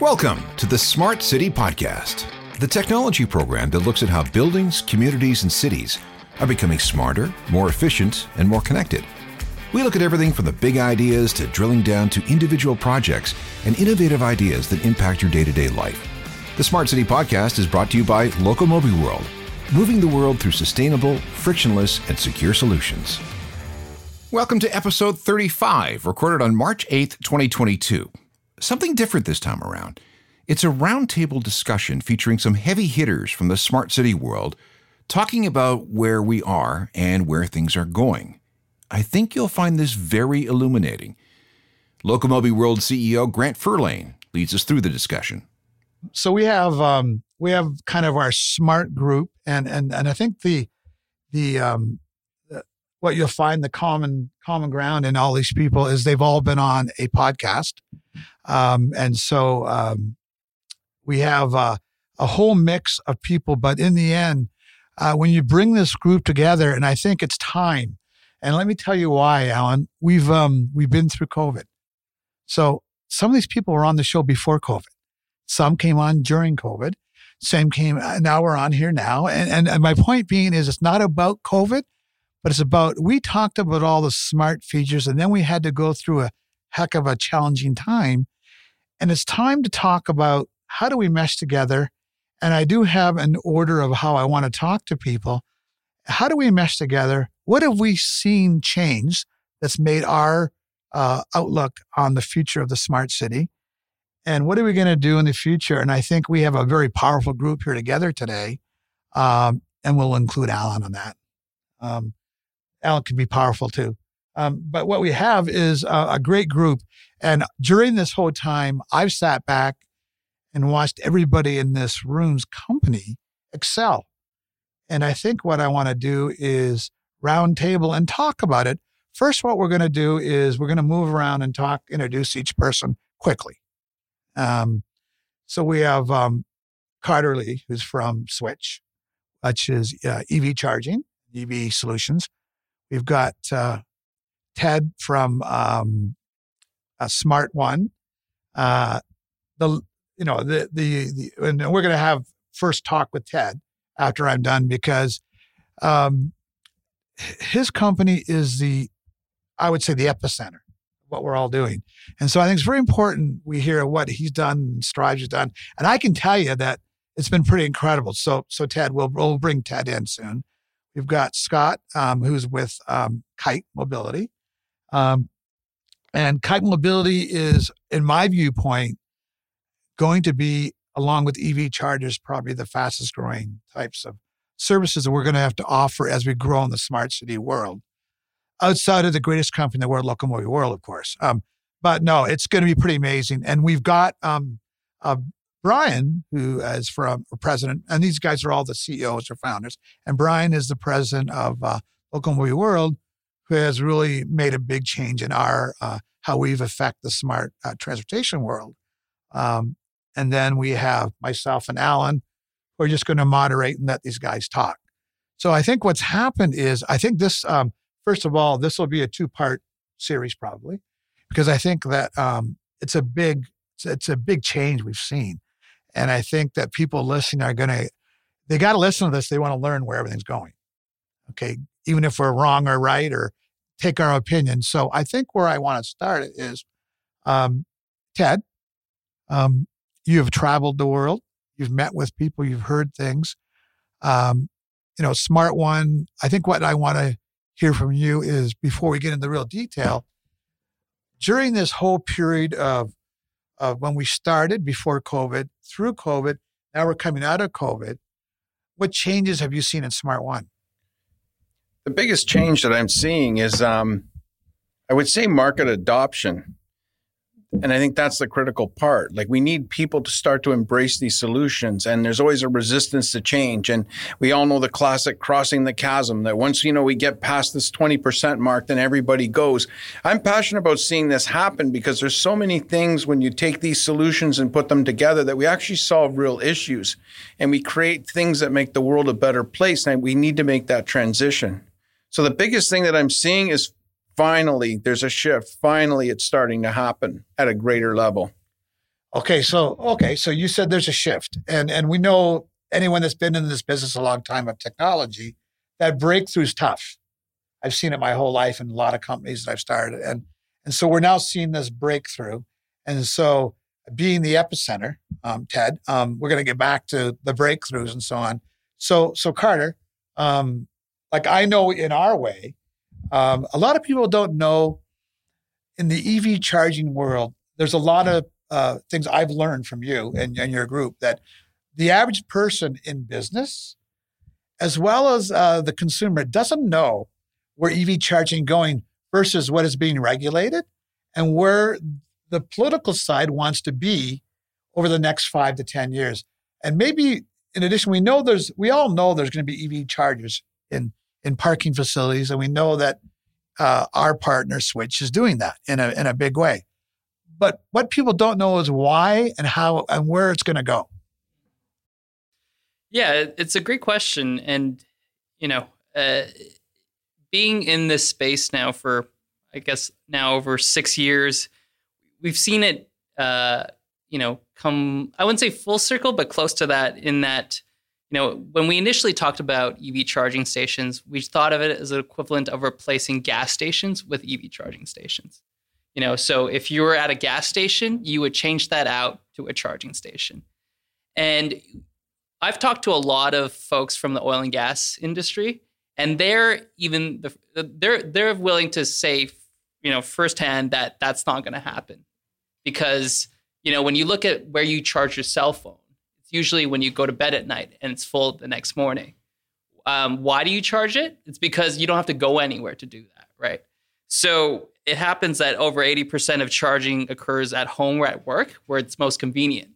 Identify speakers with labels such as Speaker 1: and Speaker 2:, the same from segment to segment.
Speaker 1: Welcome to the Smart City Podcast, the technology program that looks at how buildings, communities, and cities are becoming smarter, more efficient, and more connected. We look at everything from the big ideas to drilling down to individual projects and innovative ideas that impact your day to day life. The Smart City Podcast is brought to you by Locomobi World, moving the world through sustainable, frictionless, and secure solutions. Welcome to episode 35, recorded on March 8th, 2022. Something different this time around. It's a roundtable discussion featuring some heavy hitters from the smart city world talking about where we are and where things are going. I think you'll find this very illuminating. Locomobi World CEO Grant Furlane leads us through the discussion.
Speaker 2: So we have um, we have kind of our smart group, and and and I think the the um, what you'll find the common common ground in all these people is they've all been on a podcast, um, and so um, we have uh, a whole mix of people. But in the end, uh, when you bring this group together, and I think it's time. And let me tell you why, Alan. We've um, we've been through COVID, so some of these people were on the show before COVID. Some came on during COVID. Same came. Uh, now we're on here now, and, and and my point being is, it's not about COVID but it's about we talked about all the smart features and then we had to go through a heck of a challenging time. And it's time to talk about how do we mesh together. And i do have an order of how i want to talk to people. How do we mesh together? What have we seen change that's made our uh, outlook on the future of the smart city? And what are we going to do in the future? And i think we have a very powerful group here together today um, and we'll include alan on that. Um, Alan can be powerful too. Um, but what we have is a, a great group. And during this whole time, I've sat back and watched everybody in this room's company excel. And I think what I want to do is roundtable and talk about it. First, what we're going to do is we're going to move around and talk, introduce each person quickly. Um, so we have um, Carter Li, who's from SWTCH, which is uh, EV charging, EV solutions. We've got uh, Ted from um, a SmartONE. Uh, the you know the the, the and we're going to have first talk with Ted after I'm done because um, his company is the I would say the epicenter what we're all doing. And so I think it's very important we hear what he's done, and Strives has done. And I can tell you that it's been pretty incredible. So, so Ted, we'll, we'll bring Ted in soon. We've got Scott, um, who's with um, Kite Mobility. Um, and Kite Mobility is, in my viewpoint, going to be, along with EV chargers, probably the fastest growing types of services that we're going to have to offer as we grow in the smart city world. Outside of the greatest company in the world, Locomobi World, of course. Um, but no, it's going to be pretty amazing. And we've got um, a Brian, who is from president, and these guys are all the CEOs or founders, and Brian is the president of uh, Locomobi World, who has really made a big change in our uh, how we've affect the smart uh, transportation world. Um, and then we have myself and Alan, who are just going to moderate and let these guys talk. So I think what's happened is I think this, um, first of all, this will be a two part series probably, because I think that um, it's a big it's a big change we've seen. And I think that people listening are going to, they got to listen to this. They want to learn where everything's going. Okay. Even if we're wrong or right or take our opinion. So I think where I want to start is um, Ted, um, you have traveled the world, you've met with people, you've heard things. Um, you know, SmartONE, I think what I want to hear from you is before we get into real detail, during this whole period of of when we started before COVID, through COVID, now we're coming out of COVID. What changes have you seen in SmartONE?
Speaker 3: The biggest change that I'm seeing is, um, I would say, market adoption. And I think that's the critical part. Like we need people to start to embrace these solutions and there's always a resistance to change. And we all know the classic crossing the chasm that once, you know, we get past this 20% mark, then everybody goes. I'm passionate about seeing this happen because there's so many things when you take these solutions and put them together that we actually solve real issues and we create things that make the world a better place. And we need to make that transition. So the biggest thing that I'm seeing is finally there's a shift. Finally, it's starting to happen at a greater level.
Speaker 2: Okay, so okay, so you said there's a shift, and and we know anyone that's been in this business a long time of technology that breakthrough's tough. I've seen it my whole life in a lot of companies that I've started, and and so we're now seeing this breakthrough, and so being the epicenter, um, Ted, um, we're going to get back to the breakthroughs and so on. So so Carter, um, like I know in our way, um, a lot of people don't know in the EV charging world. There's a lot of uh, things I've learned from you and, and your group that the average person in business, as well as uh, the consumer, doesn't know where EV charging going versus what is being regulated and where the political side wants to be over the next five to 10 years. And maybe in addition, we know there's, we all know there's going to be EV chargers in, in parking facilities. And we know that uh, our partner SWTCH is doing that in a, in a big way. But what people don't know is why and how and where it's going to go.
Speaker 4: Yeah, it's a great question. And, you know, uh, being in this space now for, I guess, now over six years, we've seen it, uh, you know, come, I wouldn't say full circle, but close to that in that, you know, when we initially talked about EV charging stations, we thought of it as an equivalent of replacing gas stations with EV charging stations. You know, so if you were at a gas station, you would change that out to a charging station. And I've talked to a lot of folks from the oil and gas industry, and they're even the, they're they're willing to say, you know, firsthand that that's not going to happen, because you know when you look at where you charge your cell phone, it's usually when you go to bed at night and it's full the next morning. Um, why do you charge it? It's because you don't have to go anywhere to do that, right? So it happens that over 80% of charging occurs at home or at work where it's most convenient.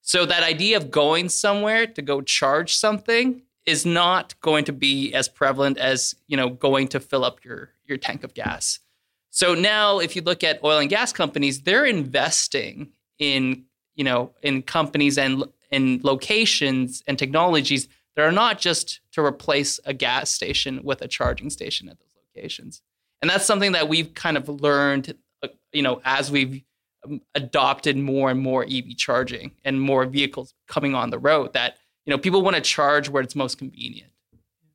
Speaker 4: So that idea of going somewhere to go charge something is not going to be as prevalent as, you know, going to fill up your your tank of gas. So now if you look at oil and gas companies, they're investing in, you know, in companies and in locations and technologies that are not just to replace a gas station with a charging station at those locations. And that's something that we've kind of learned, uh, you know, as we've um, adopted more and more EV charging and more vehicles coming on the road that you know people want to charge where it's most convenient.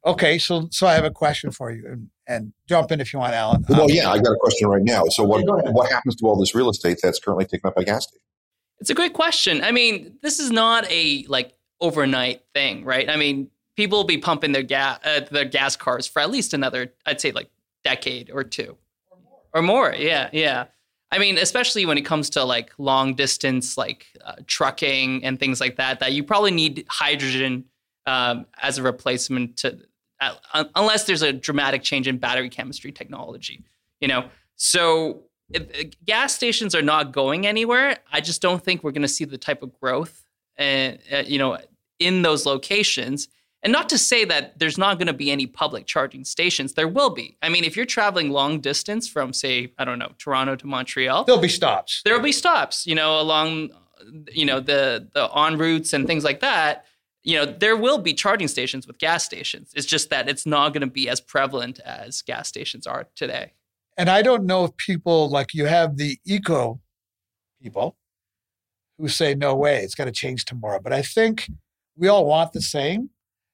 Speaker 2: Okay, so so I have a question for you, and, and jump in if you want, Alan.
Speaker 5: Well, um, yeah, I got a question right now. So what what happens to all this real estate that's currently taken up by gas stations?
Speaker 4: It's a great question. I mean, this is not a like overnight thing, right? I mean, people will be pumping their gas uh, their gas cars for at least another, I'd say, like decade or two, or more. Or more. Yeah, yeah. I mean, especially when it comes to like long distance, like uh, trucking and things like that, that you probably need hydrogen um, as a replacement to, uh, unless there's a dramatic change in battery chemistry technology, you know. So if, uh, gas stations are not going anywhere. I just don't think we're going to see the type of growth, and uh, you know, in those locations. And not to say that there's not going to be any public charging stations. There will be. I mean, if you're traveling long distance from, say, I don't know, Toronto to Montreal,
Speaker 2: there'll be stops.
Speaker 4: There'll be stops, you know, along, you know, the the on routes and things like that. You know, there will be charging stations with gas stations. It's just that it's not going to be as prevalent as gas stations are today.
Speaker 2: And I don't know if people like you have the eco people who say, no way, it's got to change tomorrow. But I think we all want the same.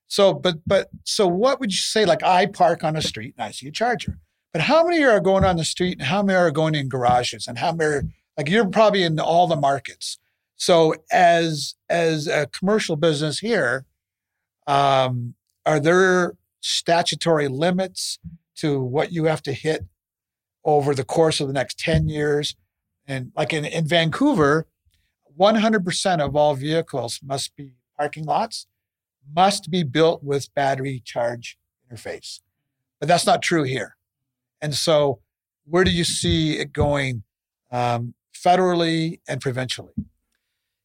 Speaker 2: So, but, but, so what would you say? Like, I park on a street and I see a charger. But how many are going on the street and how many are going in garages and how many, are, like, you're probably in all the markets. So, as as a commercial business here, um, are there statutory limits to what you have to hit over the course of the next 10 years? And like in, in Vancouver, 100% of all vehicles must be parking lots must be built with battery charge interface. But that's not true here. And so, where do you see it going um, federally and provincially?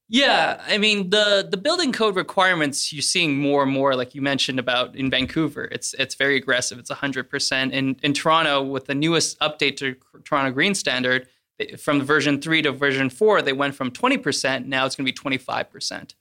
Speaker 4: Yeah, I mean the the building code requirements you're seeing more and more, like you mentioned about in Vancouver. It's it's very aggressive. It's 100 percent. In in Toronto, with the newest update to Toronto Green Standard, from version three to version four, they went from 20 percent. Now it's going to be 25 percent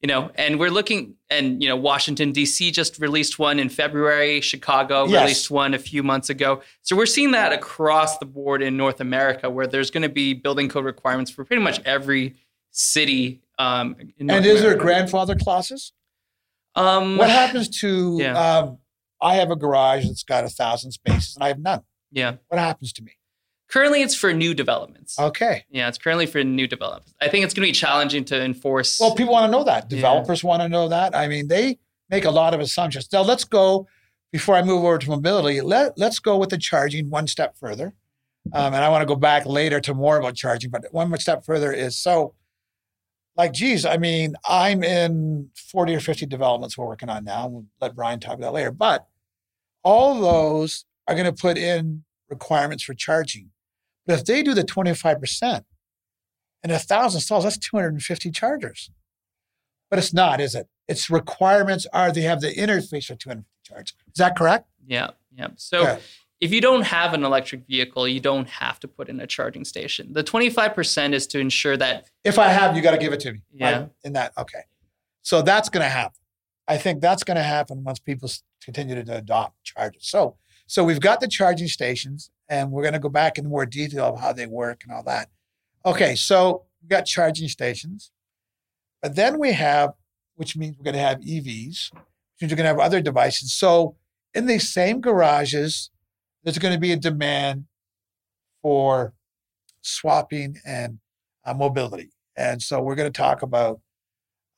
Speaker 4: you know, and we're looking, and you know, Washington D.C. just released one in February. Chicago yes. released one a few months ago. So we're seeing that across the board in North America, where there's going to be building code requirements for pretty much every city. Um,
Speaker 2: And
Speaker 4: North
Speaker 2: is there grandfather clauses?
Speaker 4: Um,
Speaker 2: What happens to?
Speaker 4: Yeah.
Speaker 2: Um, I have a garage that's got a thousand spaces, and I have none.
Speaker 4: Yeah.
Speaker 2: What happens to me?
Speaker 4: Currently, it's for new developments.
Speaker 2: Okay.
Speaker 4: Yeah, it's currently for new developments. I think it's going to be challenging to enforce.
Speaker 2: Well, people want to know that.
Speaker 4: Yeah.
Speaker 2: Developers want to know that. I mean, they make a lot of assumptions. Now, let's go before I move over to mobility. Let Let's go with the charging one step further, um, and I want to go back later to more about charging. But one more step further is so, like, geez, I mean, I'm in forty or fifty developments we're working on now. We'll let Brian talk about that later. But all those are going to put in requirements for charging. But if they do the twenty five percent and a thousand stalls, that's 250 chargers. But it's not, is it? Its requirements are they have the interface for 250 chargers. Is that correct?
Speaker 4: yeah, yeah. So
Speaker 2: Okay.
Speaker 4: If you don't have an electric vehicle, you don't have to put in a charging station. The 25% is to ensure that
Speaker 2: If I have, you got to give it to me.
Speaker 4: Yeah.
Speaker 2: Right? In that, okay. So that's going to happen. I think that's going to happen once people continue to adopt chargers. So, so we've got the charging stations, and we're going to go back into more detail of how they work and all that. Okay, so we've got charging stations, but then we have, which means we're going to have EVs, which means we're going to have other devices. So in these same garages, there's going to be a demand for swapping and uh, mobility. And so we're going to talk about,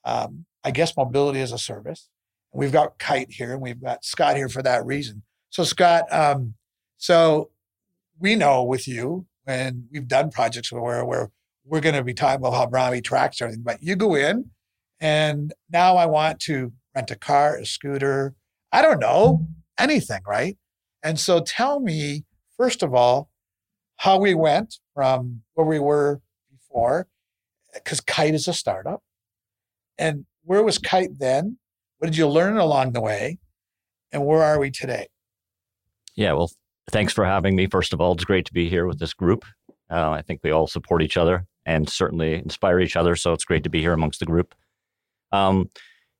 Speaker 2: um, I guess, mobility as a service. We've got Kite here, and we've got Scott here for that reason. So Scott, um, so we know with you when we've done projects where where we're going to be talking about how Bromley tracks everything, but you go in, and now I want to rent a car, a scooter, I don't know anything, right? And so tell me first of all how we went from where we were before, because Kite is a startup. And where was Kite then? What did you learn along the way? And where are we today?
Speaker 6: Yeah, well, thanks for having me. First of all, it's great to be here with this group. Uh, I think we all support each other and certainly inspire each other. So it's great to be here amongst the group. Um,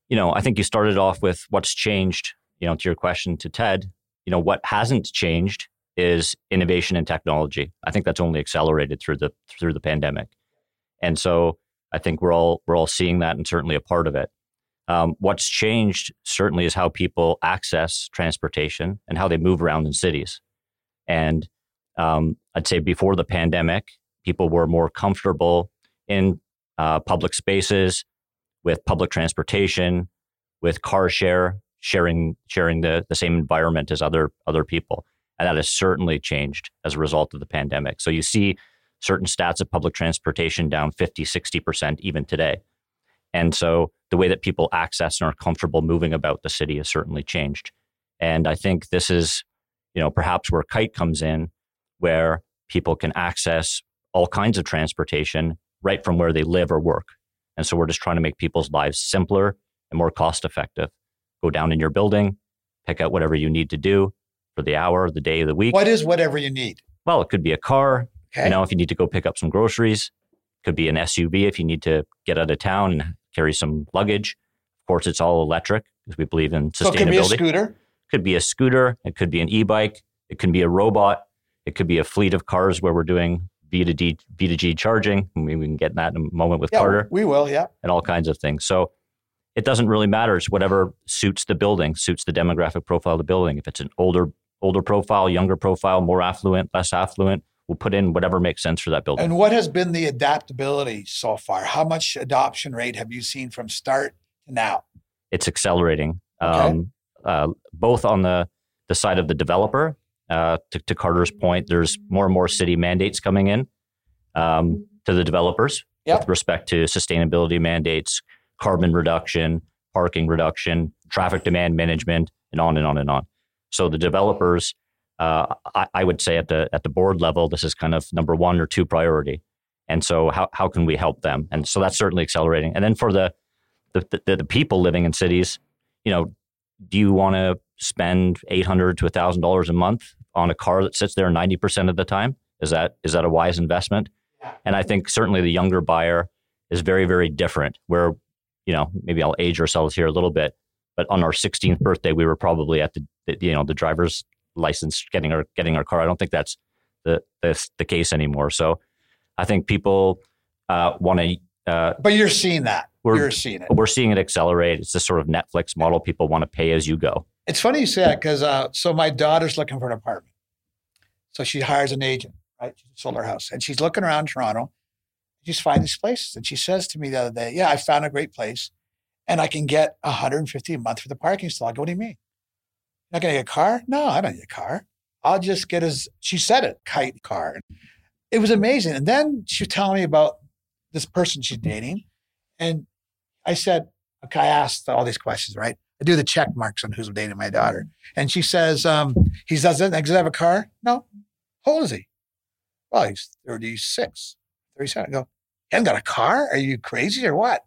Speaker 6: you know, I think you started off with what's changed. You know, to your question to Ted, you know, what hasn't changed is innovation and technology. I think that's only accelerated through the through the pandemic, and so I think we're all we're all seeing that and certainly a part of it. Um, what's changed certainly is how people access transportation and how they move around in cities. And um, I'd say before the pandemic, people were more comfortable in uh, public spaces with public transportation, with car share, sharing sharing the, the same environment as other other people. And that has certainly changed as a result of the pandemic. So you see certain stats of public transportation down 50, 60% even today. And so the way that people access and are comfortable moving about the city has certainly changed. And I think this is, you know, perhaps where Kite comes in, where people can access all kinds of transportation right from where they live or work. And so we're just trying to make people's lives simpler and more cost effective. Go down in your building, pick out whatever you need to do for the hour, the day, the week.
Speaker 2: What is whatever you need?
Speaker 6: Well, it could be a car,
Speaker 2: Okay.
Speaker 6: you know, if you need to go pick up some groceries, could be an SUV if you need to get out of town and carry some luggage. Of course, it's all electric because we believe in sustainability.
Speaker 2: so it could be a scooter.
Speaker 6: could be a scooter, it could be an e-bike, it could be a robot, it could be a fleet of cars where we're doing B to D, B to G charging. I mean, we can get that in a moment with
Speaker 2: Yeah,
Speaker 6: Carter
Speaker 2: we will. Yeah.
Speaker 6: and all kinds of things. So it doesn't really matter. It's whatever suits the building, suits the demographic profile of the building. If it's an older older profile, younger profile, more affluent, less affluent, we'll put in whatever makes sense for that building.
Speaker 2: And what has been the adaptability so far? How much adoption rate have you seen from start to now?
Speaker 6: it's accelerating,
Speaker 2: Okay.
Speaker 6: um, uh, both on the the side of the developer. Uh, to, to Carter's point, there's more and more city mandates coming in um, to the developers
Speaker 2: Yep.
Speaker 6: with respect to sustainability mandates, carbon reduction, parking reduction, traffic demand management, and on and on and on. So the developers, uh, I, I would say at the at the board level, this is kind of number one or two priority. And so how how can we help them? And so that's certainly accelerating. And then for the the, the, the people living in cities, you know, do you want to spend eight hundred to thousand dollars a month on a car that sits there ninety percent of the time? Is that is that a wise investment? And I think certainly the younger buyer is very very different. Where you know maybe I'll age ourselves here a little bit, but on our sixteenth birthday we were probably at the, the you know the driver's license getting our getting our car. I don't think that's the the, the case anymore. So I think people uh, want to uh,
Speaker 2: But you're seeing that.
Speaker 6: We're-
Speaker 2: you're seeing it.
Speaker 6: we're seeing it accelerate. It's this sort of Netflix model. People want to pay as you go.
Speaker 2: It's funny you say that because uh, so my daughter's looking for an apartment. So she hires an agent, right? She sold her house and she's looking around Toronto. She's find these places. And she says to me the other day, Yeah, I found a great place and I can get 150 a month for the parking stall. I go, What do you mean? You're not going to get a car? No, I don't need a car. I'll just get his, she said it, kite car. It was amazing. And then she was telling me about this person she's dating. And I said, Okay, I asked all these questions, right? I do the check marks on who's dating my daughter. And she says, um, he doesn't, does he have a car? No. How old is he? Well, he's 36, 37. I go, he hasn't got a car? Are you crazy or what?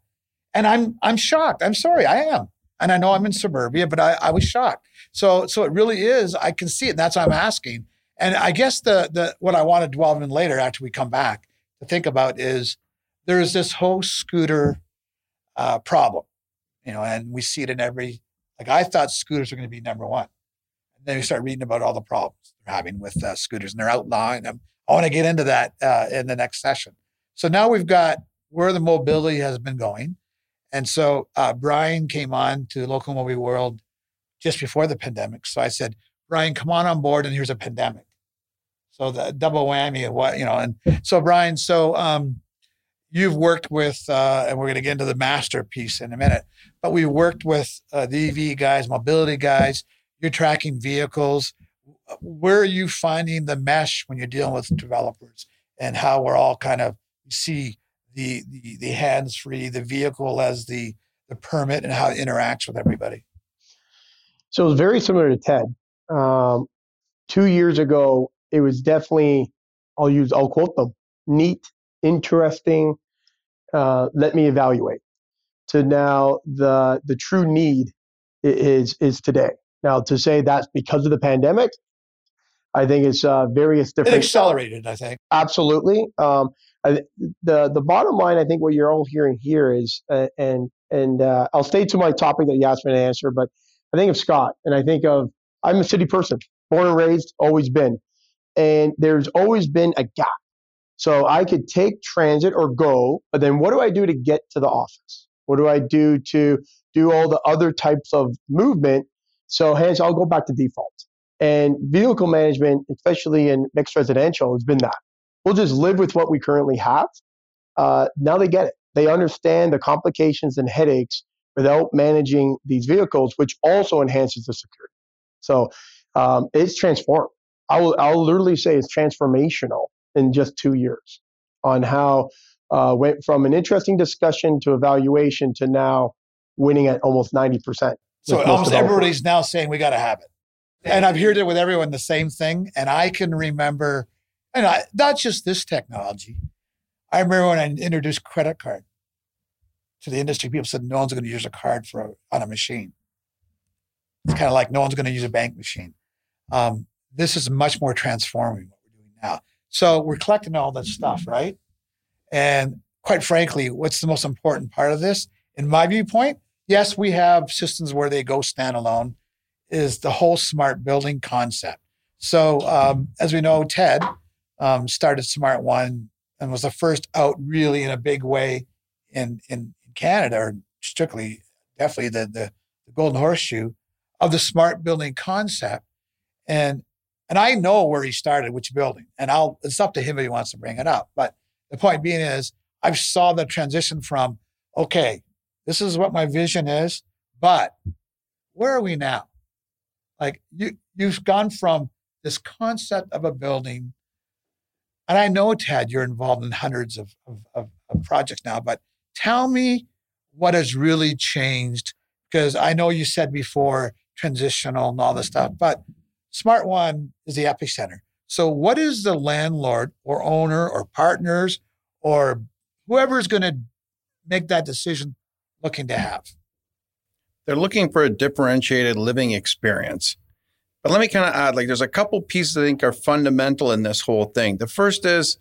Speaker 2: And I'm I'm shocked. I'm sorry, I am. And I know I'm in suburbia, but I, I was shocked. So so it really is, I can see it. And that's why I'm asking. And I guess the the what I want to dwell in later after we come back to think about is there is this whole scooter uh, problem, you know, and we see it in every like I thought scooters were going to be number one. And then we start reading about all the problems they're having with uh, scooters and they're outlawing them. I want to get into that uh, in the next session. So now we've got where the mobility has been going. And so uh, Brian came on to Locomobi World just before the pandemic. So I said, Brian, come on on board, and here's a pandemic. So the double whammy of what, you know. And so, Brian, so um, you've worked with, uh, and we're going to get into the masterpiece in a minute, but we worked with uh, the EV guys, mobility guys. You're tracking vehicles. Where are you finding the mesh when you're dealing with developers and how we're all kind of see the the, the hands free, the vehicle as the the permit, and how it interacts with everybody?
Speaker 7: So it was very similar to TED. Um, two years ago, it was definitely, I'll use, I'll quote them, neat, interesting, uh, let me evaluate. To now, the the true need is is today. Now, to say that's because of the pandemic, I think it's uh, various
Speaker 2: It
Speaker 7: different.
Speaker 2: accelerated, I think.
Speaker 7: Absolutely. Um, I, the the bottom line, I think, what you're all hearing here is, uh, and and uh, I'll stay to my topic that you asked me to answer, but I think of Scott, and I think of I'm a city person, born and raised, always been, and there's always been a gap. So I could take transit or go, but then what do I do to get to the office? What do I do to do all the other types of movement? So hence, I'll go back to default. And vehicle management, especially in mixed residential, has been that we'll just live with what we currently have. Uh, now they get it. They understand the complications and headaches without managing these vehicles, which also enhances the security. So um, it's transformed. I will, I'll literally say it's transformational in just two years on how uh, went from an interesting discussion to evaluation to now winning at almost 90%.
Speaker 2: So almost everybody's now saying we got to have it. And I've heard it with everyone the same thing. And I can remember, and I, not just this technology. I remember when I introduced credit card to the industry, people said no one's going to use a card for a, on a machine. It's kind of like no one's going to use a bank machine. Um, this is much more transforming what we're doing now. So we're collecting all that stuff, right? And quite frankly, what's the most important part of this, in my viewpoint? Yes, we have systems where they go standalone, is the whole smart building concept. So, um, as we know, TED um, started SmartONE and was the first out really in a big way in, in Canada, or strictly, definitely the, the, the golden horseshoe of the smart building concept. And and I know where he started, which building, and I'll it's up to him if he wants to bring it up. But the point being is, I saw the transition from okay, this is what my vision is, but where are we now? Like you you've gone from this concept of a building, and I know Ted, you're involved in hundreds of, of, of, of projects now, but tell me what has really changed because I know you said before transitional and all this stuff, but SmartONE is the epicenter. So, what is the landlord or owner or partners or whoever is going to make that decision looking to have?
Speaker 3: They're looking for a differentiated living experience. But let me kind of add like, there's a couple pieces I think are fundamental in this whole thing. The first is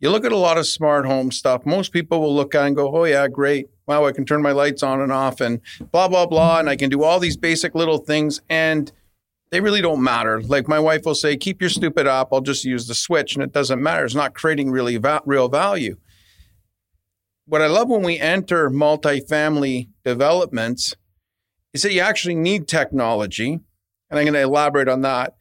Speaker 3: you look at a lot of smart home stuff. Most people will look at and go, oh, yeah, great. Wow, I can turn my lights on and off and blah, blah, blah. And I can do all these basic little things. And they really don't matter. Like my wife will say, keep your stupid app. I'll just use the switch. And it doesn't matter. It's not creating really va- real value. what I love when we enter multifamily developments is that you actually need technology. And I'm going to elaborate on that.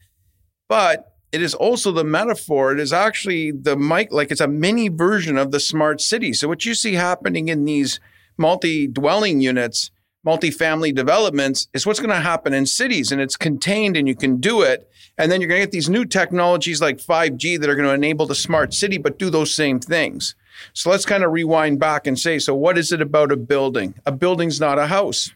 Speaker 3: But it is also the metaphor. It is actually the mic, like it's a mini version of the smart city. So what you see happening in these multi-dwelling units, multi-family developments is what's going to happen in cities and it's contained and you can do it. And then you're going to get these new technologies like 5G that are going to enable the smart city, but do those same things. So let's kind of rewind back and say, so what is it about a building? A building's not a house.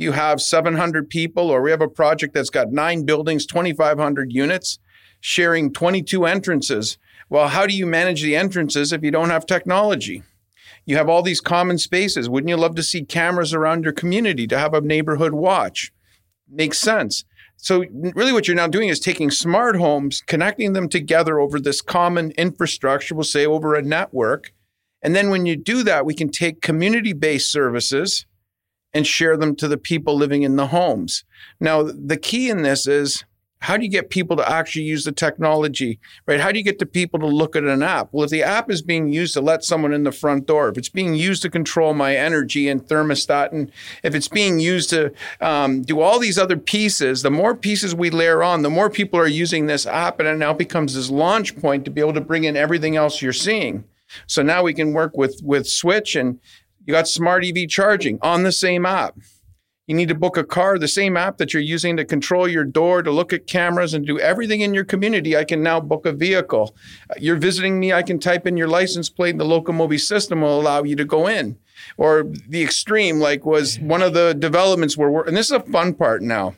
Speaker 3: You have 700 people, or we have a project that's got nine buildings, 2,500 units, sharing 22 entrances. Well, how do you manage the entrances if you don't have technology? You have all these common spaces. Wouldn't you love to see cameras around your community to have a neighborhood watch? Makes sense. So, really, what you're now doing is taking smart homes, connecting them together over this common infrastructure, we'll say over a network. And then when you do that, we can take community based services and share them to the people living in the homes. Now, the key in this is how do you get people to actually use the technology, right? How do you get the people to look at an app? Well, if the app is being used to let someone in the front door, if it's being used to control my energy and thermostat, and if it's being used to um, do all these other pieces, the more pieces we layer on, the more people are using this app, and it now becomes this launch point to be able to bring in everything else you're seeing. So now we can work with with SWTCH, and you got smart EV charging on the same app. You need to book a car, the same app that you're using to control your door, to look at cameras and do everything in your community. I can now book a vehicle. You're visiting me, I can type in your license plate, and the Locomobi system will allow you to go in. Or the extreme, like was one of the developments where we're, and this is a fun part now.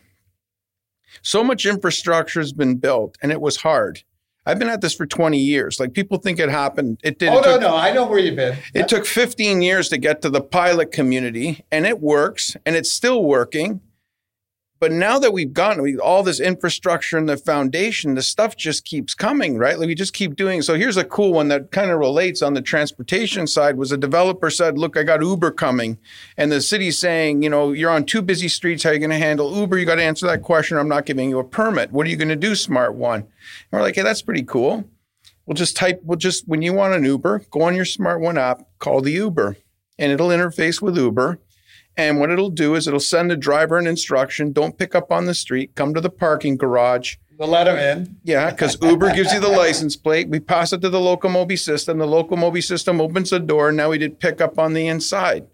Speaker 3: So much infrastructure has been built, and it was hard. I've been at this for 20 years. Like people think it happened. It didn't.
Speaker 2: Oh,
Speaker 3: it
Speaker 2: no,
Speaker 3: took,
Speaker 2: no. I know where you've been.
Speaker 3: It took 15 years to get to the pilot community, and it works, and it's still working. But now that we've gotten we, all this infrastructure and the foundation, the stuff just keeps coming, right? Like we just keep doing. So here's a cool one that kind of relates on the transportation side was a developer said, look, I got Uber coming. And the city's saying, you know, you're on two busy streets. How are you going to handle Uber? You got to answer that question. I'm not giving you a permit. What are you going to do, SmartONE? And we're like, hey, that's pretty cool. We'll just type, we'll just, when you want an Uber, go on your SmartONE app, call the Uber, and it'll interface with Uber and what it'll do is it'll send the driver an instruction don't pick up on the street, come to the parking garage.
Speaker 2: We'll let him in.
Speaker 3: Yeah, because Uber gives you the license plate. We pass it to the Locomobi system. The Locomobi system opens the door. And now we did pick up on the inside.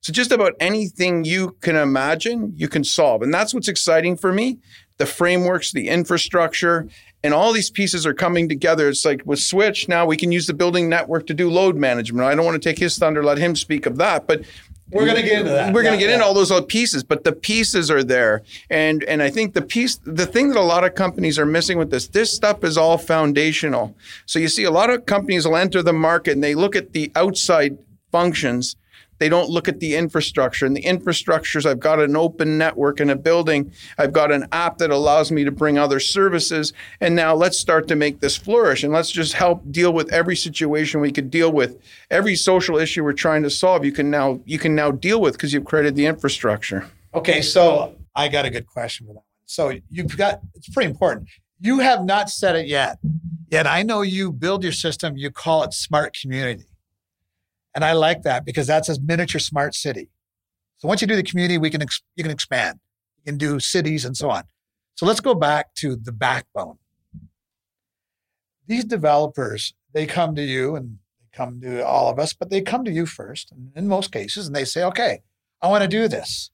Speaker 3: So just about anything you can imagine, you can solve. And that's what's exciting for me. The frameworks, the infrastructure, and all these pieces are coming together. It's like with SWTCH, now we can use the building network to do load management. I don't want to take his thunder, let him speak of that. But
Speaker 2: we're going to get into that.
Speaker 3: We're going to
Speaker 2: Yeah,
Speaker 3: get into all those other pieces, but the pieces are there. And and I think the piece the thing that a lot of companies are missing with this, this stuff is all foundational. So you see a lot of companies will enter the market and they look at the outside functions. They don't look at the infrastructure. And the infrastructures, I've got an open network in a building. I've got an app that allows me to bring other services. And now let's start to make this flourish. And let's just help deal with every situation we could deal with. Every social issue we're trying to solve, you can now you can now deal with because you've created the infrastructure.
Speaker 2: Okay, so I got a good question for that. So you've got it's pretty important. You have not said it yet. Yet I know you build your system, you call it smart community. And I like that because that's a miniature smart city. So once you do the community, we can ex- you can expand. You can do cities and so on. So let's go back to the backbone. These developers, they come to you and they come to all of us, but they come to you first, in most cases, and they say, "Okay, I want to do this."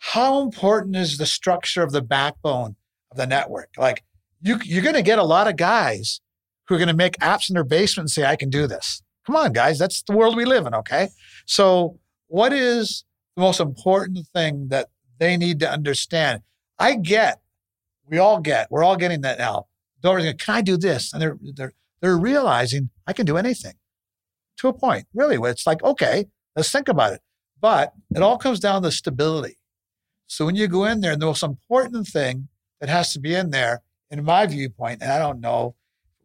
Speaker 2: how important is the structure of the backbone of the network? Like you, you're going to get a lot of guys who are going to make apps in their basement and say, I can do this. Come on, guys. That's the world we live in. Okay. So what is the most important thing that they need to understand? I get, we all get, we're all getting that now. Don't going, can I do this? And they're, they're, they're realizing I can do anything to a point, really, it's like, okay, let's think about it. But it all comes down to stability. So when you go in there, the most important thing that has to be in there, in my viewpoint, and I don't know,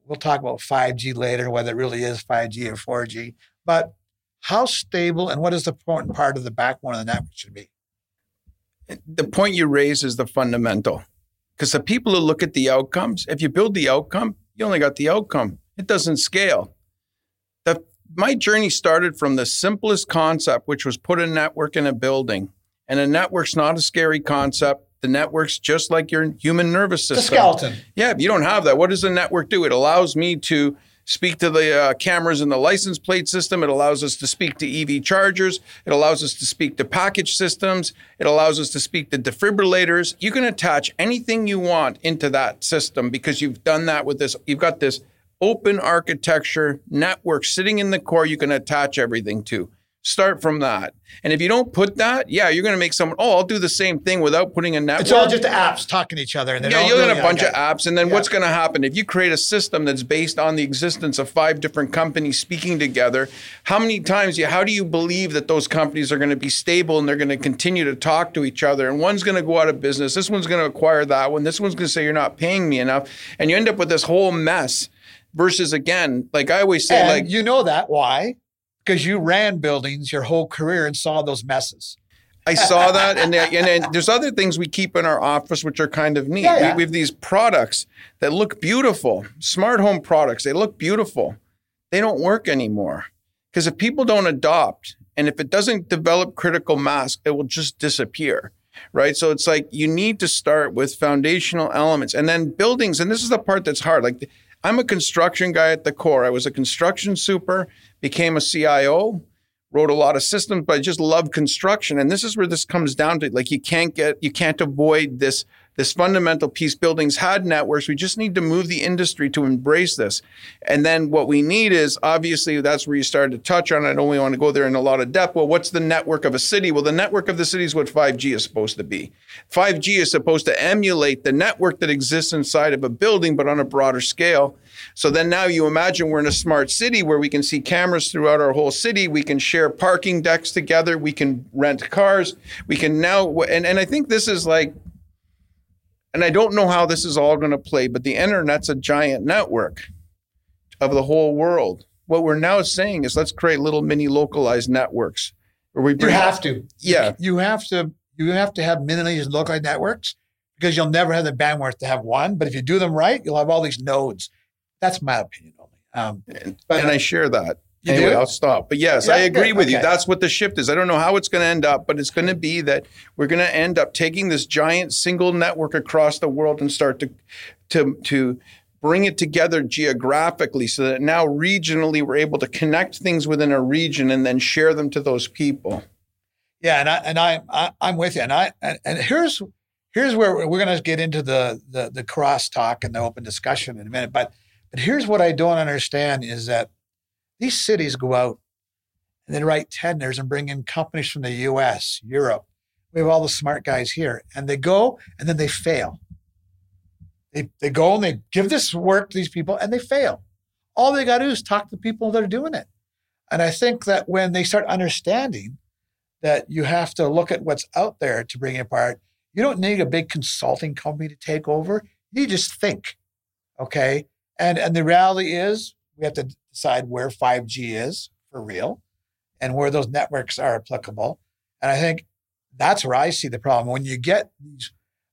Speaker 2: we'll talk about 5G later, whether it really is 5G or 4G, but how stable and what is the important part of the backbone of the network should be?
Speaker 3: The point you raise is the fundamental. Because the people who look at the outcomes, if you build the outcome, you only got the outcome. It doesn't scale. The my journey started from the simplest concept, which was put a network in a building. And a network's not a scary concept. The network's just like your human nervous system.
Speaker 2: The skeleton.
Speaker 3: Yeah, if you don't have that, what does the network do? It allows me to speak to the uh, cameras in the license plate system. It allows us to speak to EV chargers. It allows us to speak to package systems. It allows us to speak to defibrillators. You can attach anything you want into that system because you've done that with this. You've got this open architecture network sitting in the core you can attach everything to. Start from that. And if you don't put that, yeah, you're going to make someone, oh, I'll do the same thing without putting a network.
Speaker 2: It's all just apps talking to each other. And
Speaker 3: yeah, you'll get a bunch of apps. And then yeah. what's going to happen? If you create a system that's based on the existence of five different companies speaking together, how many times, you, how do you believe that those companies are going to be stable and they're going to continue to talk to each other? And one's going to go out of business. This one's going to acquire that one. This one's going to say, you're not paying me enough. And you end up with this whole mess versus again, like I always say,
Speaker 2: and
Speaker 3: like
Speaker 2: you know that why? Because you ran buildings your whole career and saw those messes.
Speaker 3: I saw that, and and then there's other things we keep in our office which are kind of neat. Yeah, yeah. We, we have these products that look beautiful, smart home products. They look beautiful. They don't work anymore because if people don't adopt, and if it doesn't develop critical mass, it will just disappear right? So it's like you need to start with foundational elements and then buildings. And this is the part that's hard. Like I'm a construction guy at the core. I was a construction super, became a CIO, wrote a lot of systems, but I just love construction. And this is where this comes down to like you can't get you can't avoid this this fundamental piece buildings had networks. We just need to move the industry to embrace this. And then what we need is obviously that's where you started to touch on. I don't really want to go there in a lot of depth. Well, what's the network of a city? Well, the network of the city is what 5G is supposed to be. 5G is supposed to emulate the network that exists inside of a building, but on a broader scale. So then now you imagine we're in a smart city where we can see cameras throughout our whole city. We can share parking decks together. We can rent cars. We can now, and, and I think this is like and I don't know how this is all going to play, but the internet's a giant network of the whole world. What we're now saying is let's create little mini localized networks
Speaker 2: where we bring, You have to.
Speaker 3: Yeah.
Speaker 2: You have to you have to have mini localized networks because you'll never have the bandwidth to have one. But if you do them right, you'll have all these nodes. That's my opinion only. Um,
Speaker 3: and, but, and I share that. You anyway, do? I'll stop. But yes, yeah, I agree good. with okay. you. That's what the shift is. I don't know how it's going to end up, but it's going to be that we're going to end up taking this giant single network across the world and start to to to bring it together geographically so that now regionally we're able to connect things within a region and then share them to those people.
Speaker 2: Yeah, and I and I, I am with you. And I and, and here's here's where we're going to get into the the the cross talk and the open discussion in a minute. But but here's what I don't understand is that these cities go out and they write tenders and bring in companies from the US, Europe. We have all the smart guys here. And they go and then they fail. They, they go and they give this work to these people and they fail. All they got to do is talk to the people that are doing it. And I think that when they start understanding that you have to look at what's out there to bring it apart, you don't need a big consulting company to take over. You just think. Okay. And and the reality is we have to decide where 5G is for real and where those networks are applicable. And I think that's where I see the problem. When you get these,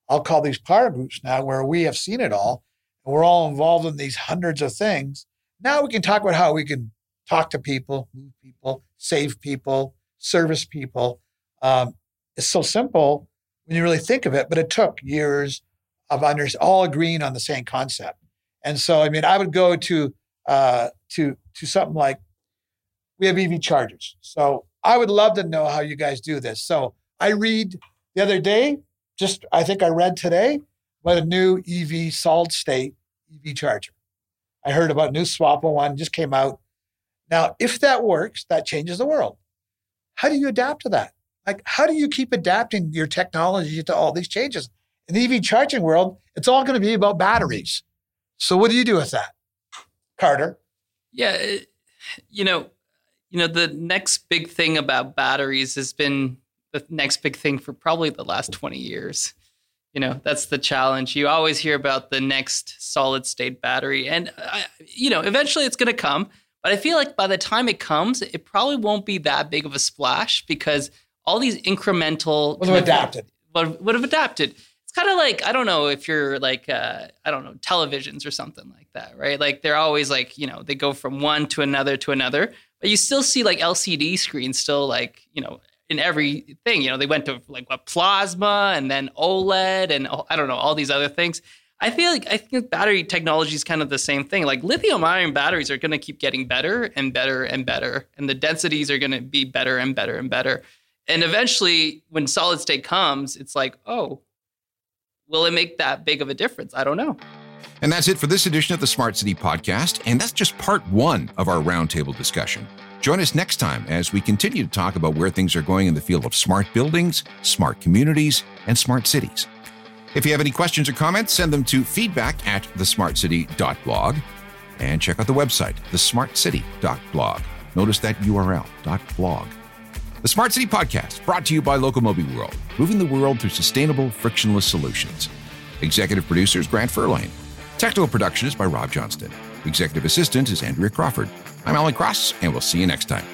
Speaker 2: I'll call these power groups now, where we have seen it all, and we're all involved in these hundreds of things. Now we can talk about how we can talk to people, move people, save people, service people. Um, it's so simple when you really think of it, but it took years of under, all agreeing on the same concept. And so, I mean, I would go to uh, to to something like we have EV chargers. So I would love to know how you guys do this. So I read the other day, just I think I read today about a new EV solid state EV charger. I heard about a new Swappo one just came out. Now, if that works, that changes the world. How do you adapt to that? Like, how do you keep adapting your technology to all these changes? In the EV charging world, it's all going to be about batteries. So, what do you do with that? Carter?
Speaker 4: Yeah, you know, you know, the next big thing about batteries has been the next big thing for probably the last 20 years. You know, that's the challenge. You always hear about the next solid state battery and I, you know, eventually it's going to come, but I feel like by the time it comes, it probably won't be that big of a splash because all these incremental
Speaker 2: would have adapted.
Speaker 4: Would, would have adapted it's kind of like I don't know if you're like uh, I don't know televisions or something like that, right? Like they're always like you know they go from one to another to another, but you still see like LCD screens still like you know in everything. You know, they went to like what plasma and then OLED and I don't know all these other things. I feel like I think battery technology is kind of the same thing. Like lithium ion batteries are going to keep getting better and better and better, and the densities are going to be better and better and better. And eventually, when solid state comes, it's like, oh, will it make that big of a difference? I don't know.
Speaker 1: And that's it for this edition of the Smart City Podcast. And that's just part one of our roundtable discussion. Join us next time as we continue to talk about where things are going in the field of smart buildings, smart communities, and smart cities. If you have any questions or comments, send them to feedback at thesmartcity.blog and check out the website, thesmartcity.blog. Notice that URL, .blog. The Smart City Podcast, brought to you by Locomobi World, moving the world through sustainable, frictionless solutions. Executive producers Grant Furlane. Technical production is by Rob Johnston. Executive assistant is Andrea Crawford. I'm Alan Cross, and we'll see you next time.